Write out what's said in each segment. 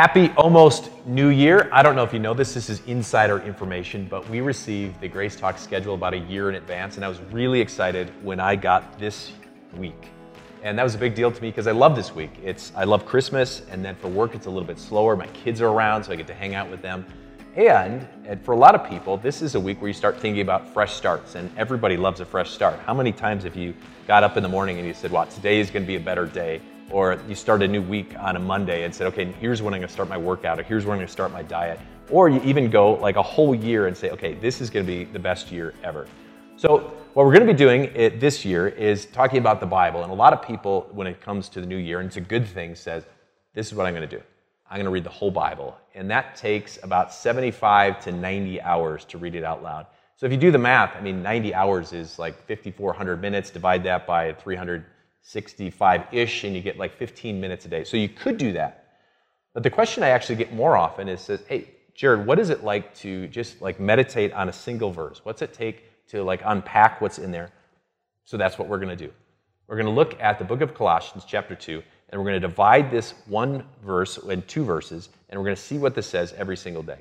Happy almost new year. I don't know if you know this, this is insider information, but we received the Grace Talk schedule about a year in advance, and I was really excited when I got this week. And that was a big deal to me because I love this week. It's I love Christmas, and then for work it's a little bit slower. My kids are around, so I get to hang out with them. And, and for a lot of people, this is a week where you start thinking about fresh starts, and everybody loves a fresh start. How many times have you got up in the morning and you said, "Well, today is going to be a better day," or you start a new week on a Monday and said, "Okay, here's when I'm going to start my workout," or "Here's when I'm going to start my diet," or you even go like a whole year and say, "Okay, this is going to be the best year ever." So what we're going to be doing it, this year is talking about the Bible, and a lot of people, when it comes to the new year, and it's a good thing, says, "This is what I'm going to do." I'm going to read the whole Bible. And that takes about 75 to 90 hours to read it out loud. So if you do the math, I mean, 90 hours is like 5,400 minutes. Divide that by 365 ish, and you get like 15 minutes a day. So you could do that. But the question I actually get more often is, says, hey, Jared, what is it like to just like meditate on a single verse? What's it take to like unpack what's in there? So that's what we're going to do. We're going to look at the book of Colossians, chapter 2, and we're going to divide this one verse in two verses, and we're going to see what this says every single day.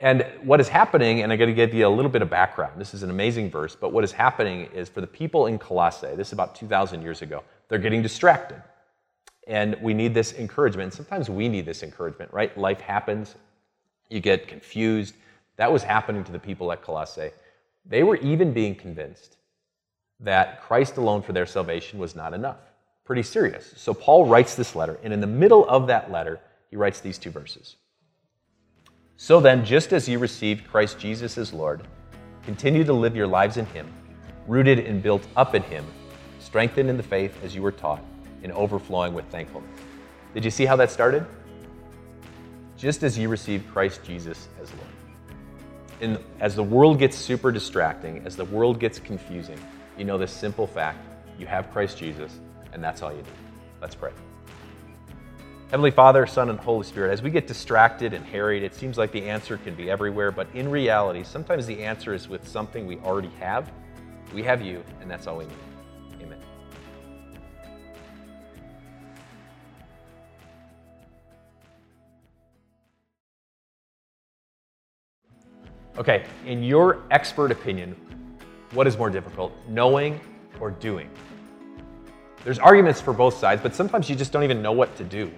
And what is happening, and I'm going to give you a little bit of background. This is an amazing verse, but what is happening is for the people in Colossae, this is about 2,000 years ago, they're getting distracted. And we need this encouragement. Sometimes we need this encouragement, right? Life happens, you get confused. That was happening to the people at Colossae. They were even being convinced that Christ alone for their salvation was not enough pretty serious. So Paul writes this letter, and in the middle of that letter, he writes these two verses. So then, just as you received Christ Jesus as Lord, continue to live your lives in Him, rooted and built up in Him, strengthened in the faith as you were taught, and overflowing with thankfulness. Did you see how that started? Just as you received Christ Jesus as Lord. And as the world gets super distracting, as the world gets confusing, you know this simple fact you have Christ Jesus, and that's all you need. Let's pray. Heavenly Father, Son, and Holy Spirit, as we get distracted and harried, it seems like the answer can be everywhere, but in reality, sometimes the answer is with something we already have. We have you, and that's all we need. Amen. Okay, in your expert opinion, what is more difficult, knowing or doing? There's arguments for both sides, but sometimes you just don't even know what to do.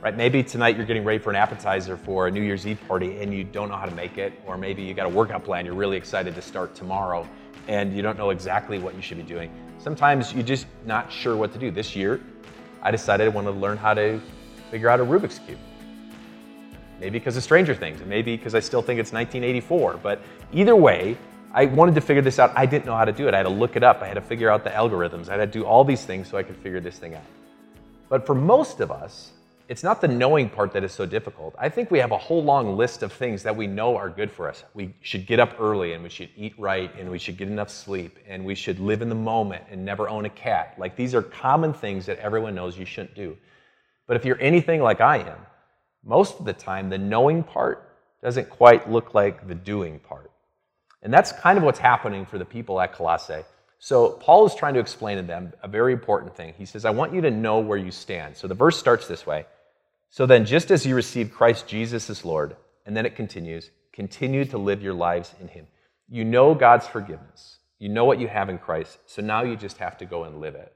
Right? Maybe tonight you're getting ready for an appetizer for a New Year's Eve party and you don't know how to make it, or maybe you got a workout plan you're really excited to start tomorrow and you don't know exactly what you should be doing. Sometimes you're just not sure what to do. This year, I decided I wanted to learn how to figure out a Rubik's Cube. Maybe because of Stranger Things, and maybe because I still think it's 1984. But either way, I wanted to figure this out. I didn't know how to do it. I had to look it up. I had to figure out the algorithms. I had to do all these things so I could figure this thing out. But for most of us, it's not the knowing part that is so difficult. I think we have a whole long list of things that we know are good for us. We should get up early and we should eat right and we should get enough sleep and we should live in the moment and never own a cat. Like these are common things that everyone knows you shouldn't do. But if you're anything like I am, most of the time the knowing part doesn't quite look like the doing part. And that's kind of what's happening for the people at Colossae. So Paul is trying to explain to them a very important thing. He says, I want you to know where you stand. So the verse starts this way. So then, just as you received Christ Jesus as Lord, and then it continues, continue to live your lives in Him. You know God's forgiveness. You know what you have in Christ. So now you just have to go and live it.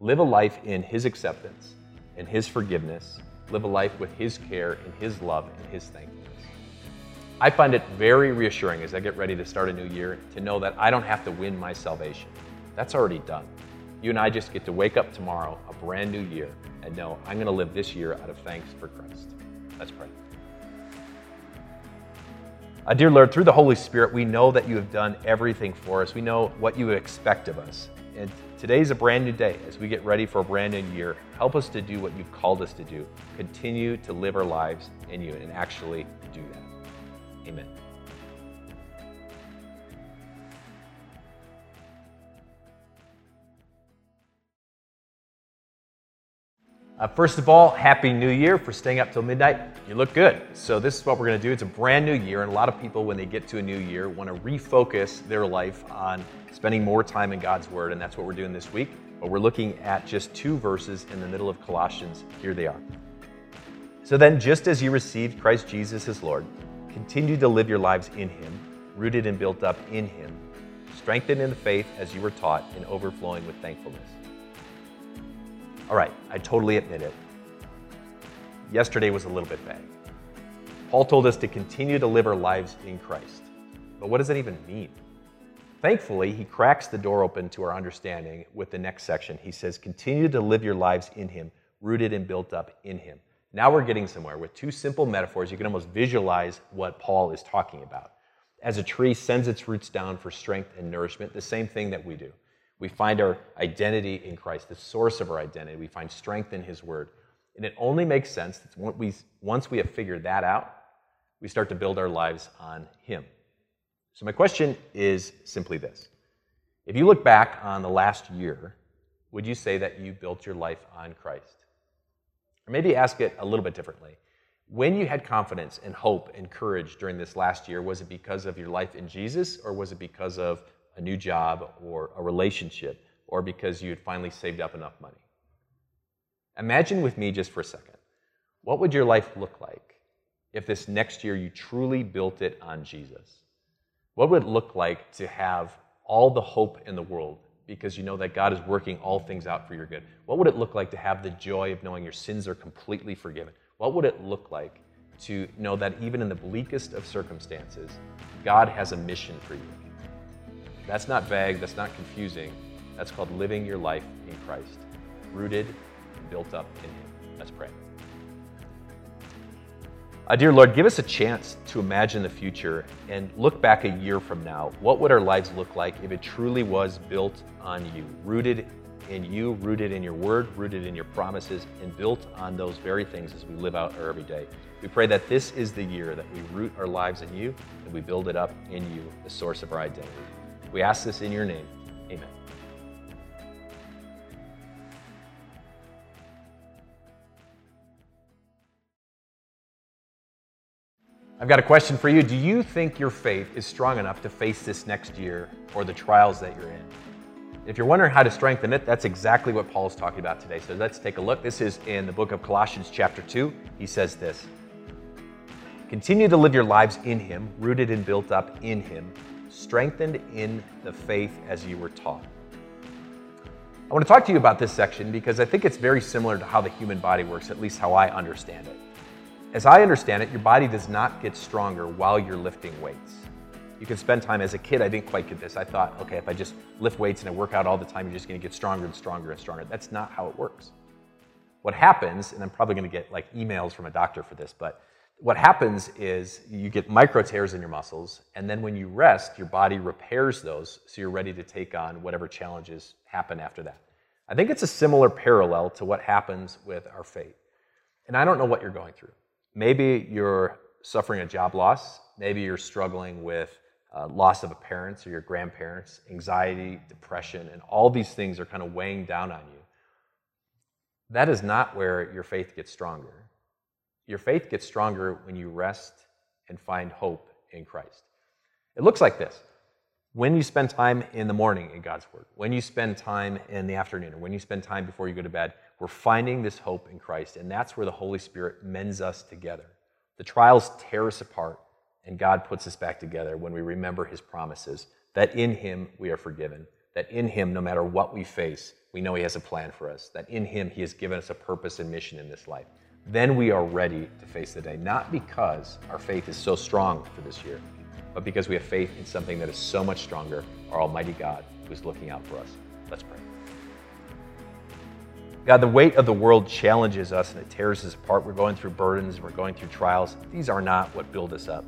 Live a life in His acceptance, in His forgiveness. Live a life with His care, and His love, and His thankfulness. I find it very reassuring as I get ready to start a new year to know that I don't have to win my salvation. That's already done. You and I just get to wake up tomorrow, a brand new year, and know I'm going to live this year out of thanks for Christ. Let's pray. Uh, dear Lord, through the Holy Spirit, we know that you have done everything for us. We know what you expect of us. And today is a brand new day as we get ready for a brand new year. Help us to do what you've called us to do. Continue to live our lives in you and actually do that. Amen. Uh, first of all, Happy New Year for staying up till midnight. You look good. So, this is what we're going to do. It's a brand new year, and a lot of people, when they get to a new year, want to refocus their life on spending more time in God's Word, and that's what we're doing this week. But we're looking at just two verses in the middle of Colossians. Here they are. So then, just as you received Christ Jesus as Lord, continue to live your lives in Him, rooted and built up in Him, strengthened in the faith as you were taught, and overflowing with thankfulness. All right, I totally admit it. Yesterday was a little bit vague. Paul told us to continue to live our lives in Christ. But what does that even mean? Thankfully, he cracks the door open to our understanding with the next section. He says, Continue to live your lives in Him, rooted and built up in Him. Now we're getting somewhere. With two simple metaphors, you can almost visualize what Paul is talking about. As a tree sends its roots down for strength and nourishment, the same thing that we do. We find our identity in Christ, the source of our identity. We find strength in His Word. And it only makes sense that once we have figured that out, we start to build our lives on Him. So, my question is simply this If you look back on the last year, would you say that you built your life on Christ? Or maybe ask it a little bit differently. When you had confidence and hope and courage during this last year, was it because of your life in Jesus, or was it because of a new job or a relationship, or because you had finally saved up enough money? Imagine with me just for a second what would your life look like if this next year you truly built it on Jesus? What would it look like to have all the hope in the world because you know that God is working all things out for your good? What would it look like to have the joy of knowing your sins are completely forgiven? What would it look like to know that even in the bleakest of circumstances, God has a mission for you? That's not vague, that's not confusing. That's called living your life in Christ, rooted and built up in Him. Let's pray. Uh, dear Lord, give us a chance to imagine the future and look back a year from now. What would our lives look like if it truly was built on you, rooted in you, rooted in your word, rooted in your promises, and built on those very things as we live out our everyday? We pray that this is the year that we root our lives in you and we build it up in you, the source of our identity. We ask this in your name. Amen. I've got a question for you. Do you think your faith is strong enough to face this next year or the trials that you're in? If you're wondering how to strengthen it, that's exactly what Paul is talking about today. So let's take a look. This is in the book of Colossians, chapter 2. He says this Continue to live your lives in Him, rooted and built up in Him, strengthened in the faith as you were taught. I want to talk to you about this section because I think it's very similar to how the human body works, at least how I understand it. As I understand it, your body does not get stronger while you're lifting weights. You can spend time as a kid, I didn't quite get this. I thought, okay, if I just lift weights and I work out all the time, you're just gonna get stronger and stronger and stronger. That's not how it works. What happens, and I'm probably gonna get like emails from a doctor for this, but what happens is you get micro tears in your muscles, and then when you rest, your body repairs those so you're ready to take on whatever challenges happen after that. I think it's a similar parallel to what happens with our faith. And I don't know what you're going through. Maybe you're suffering a job loss. Maybe you're struggling with uh, loss of a parent or your grandparents, anxiety, depression, and all these things are kind of weighing down on you. That is not where your faith gets stronger. Your faith gets stronger when you rest and find hope in Christ. It looks like this. When you spend time in the morning in God's Word, when you spend time in the afternoon, or when you spend time before you go to bed, we're finding this hope in Christ, and that's where the Holy Spirit mends us together. The trials tear us apart, and God puts us back together when we remember His promises that in Him we are forgiven, that in Him, no matter what we face, we know He has a plan for us, that in Him He has given us a purpose and mission in this life. Then we are ready to face the day, not because our faith is so strong for this year, but because we have faith in something that is so much stronger, our Almighty God who is looking out for us. Let's pray. God, the weight of the world challenges us and it tears us apart. We're going through burdens, we're going through trials. These are not what build us up.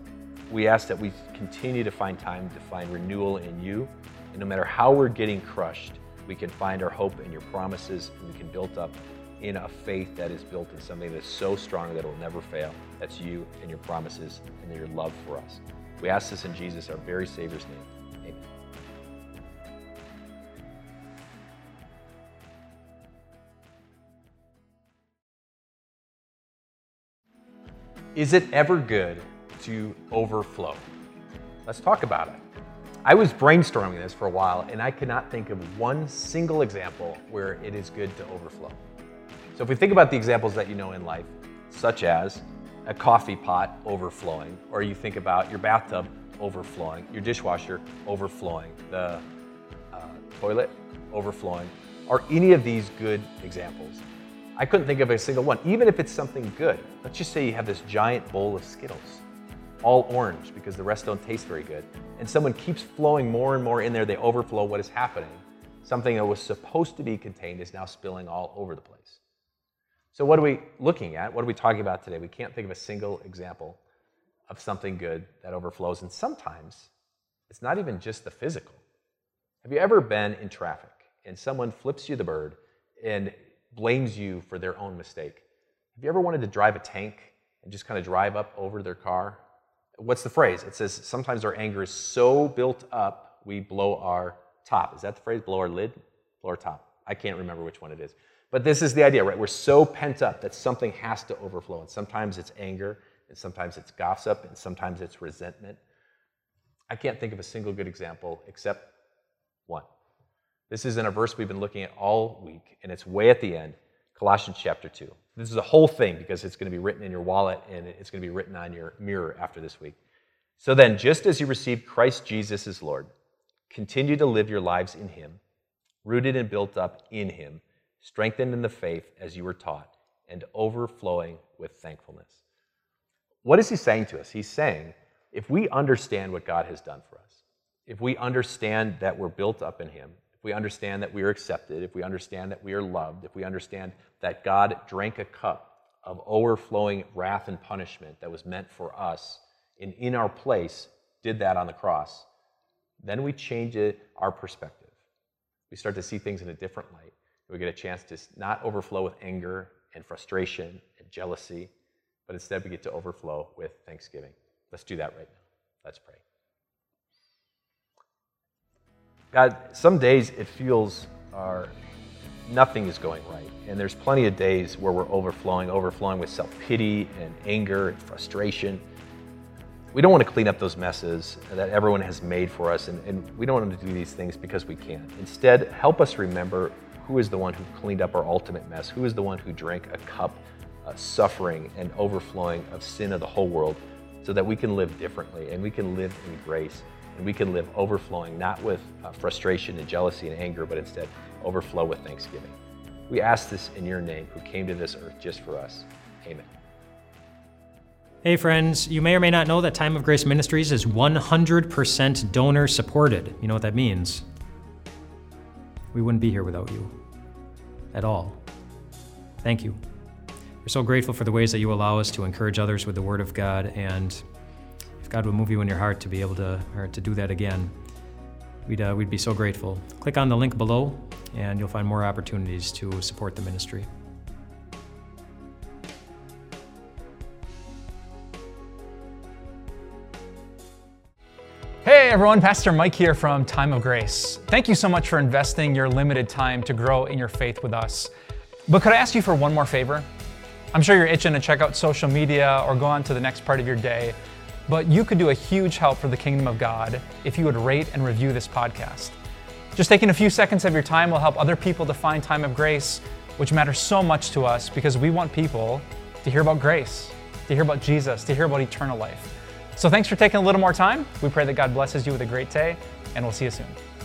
We ask that we continue to find time to find renewal in you. And no matter how we're getting crushed, we can find our hope in your promises and we can build up in a faith that is built in something that's so strong that it will never fail. That's you and your promises and your love for us. We ask this in Jesus, our very Savior's name. Is it ever good to overflow? Let's talk about it. I was brainstorming this for a while and I could not think of one single example where it is good to overflow. So if we think about the examples that you know in life, such as a coffee pot overflowing, or you think about your bathtub overflowing, your dishwasher overflowing, the uh, toilet overflowing. Are any of these good examples? I couldn't think of a single one, even if it's something good. Let's just say you have this giant bowl of Skittles, all orange because the rest don't taste very good, and someone keeps flowing more and more in there, they overflow. What is happening? Something that was supposed to be contained is now spilling all over the place. So, what are we looking at? What are we talking about today? We can't think of a single example of something good that overflows. And sometimes it's not even just the physical. Have you ever been in traffic and someone flips you the bird and blames you for their own mistake. Have you ever wanted to drive a tank and just kind of drive up over their car? What's the phrase? It says sometimes our anger is so built up we blow our top. Is that the phrase? Blow our lid? Blow our top. I can't remember which one it is. But this is the idea, right? We're so pent up that something has to overflow. And sometimes it's anger, and sometimes it's gossip, and sometimes it's resentment. I can't think of a single good example except one. This is in a verse we've been looking at all week, and it's way at the end, Colossians chapter 2. This is a whole thing because it's going to be written in your wallet and it's going to be written on your mirror after this week. So then, just as you received Christ Jesus as Lord, continue to live your lives in Him, rooted and built up in Him, strengthened in the faith as you were taught, and overflowing with thankfulness. What is He saying to us? He's saying, if we understand what God has done for us, if we understand that we're built up in Him, we understand that we are accepted, if we understand that we are loved, if we understand that God drank a cup of overflowing wrath and punishment that was meant for us and in our place did that on the cross, then we change it, our perspective. We start to see things in a different light. We get a chance to not overflow with anger and frustration and jealousy, but instead we get to overflow with thanksgiving. Let's do that right now. Let's pray. God, some days it feels our nothing is going right. And there's plenty of days where we're overflowing, overflowing with self pity and anger and frustration. We don't want to clean up those messes that everyone has made for us, and, and we don't want to do these things because we can. Instead, help us remember who is the one who cleaned up our ultimate mess, who is the one who drank a cup of suffering and overflowing of sin of the whole world, so that we can live differently and we can live in grace and we can live overflowing, not with uh, frustration and jealousy and anger, but instead overflow with thanksgiving. We ask this in your name, who came to this earth just for us. Amen. Hey, friends, you may or may not know that Time of Grace Ministries is 100% donor supported. You know what that means? We wouldn't be here without you at all. Thank you. We're so grateful for the ways that you allow us to encourage others with the Word of God and God would move you in your heart to be able to, or to do that again, we'd, uh, we'd be so grateful. Click on the link below, and you'll find more opportunities to support the ministry. Hey everyone, Pastor Mike here from Time of Grace. Thank you so much for investing your limited time to grow in your faith with us. But could I ask you for one more favor? I'm sure you're itching to check out social media or go on to the next part of your day. But you could do a huge help for the kingdom of God if you would rate and review this podcast. Just taking a few seconds of your time will help other people to find time of grace, which matters so much to us because we want people to hear about grace, to hear about Jesus, to hear about eternal life. So thanks for taking a little more time. We pray that God blesses you with a great day, and we'll see you soon.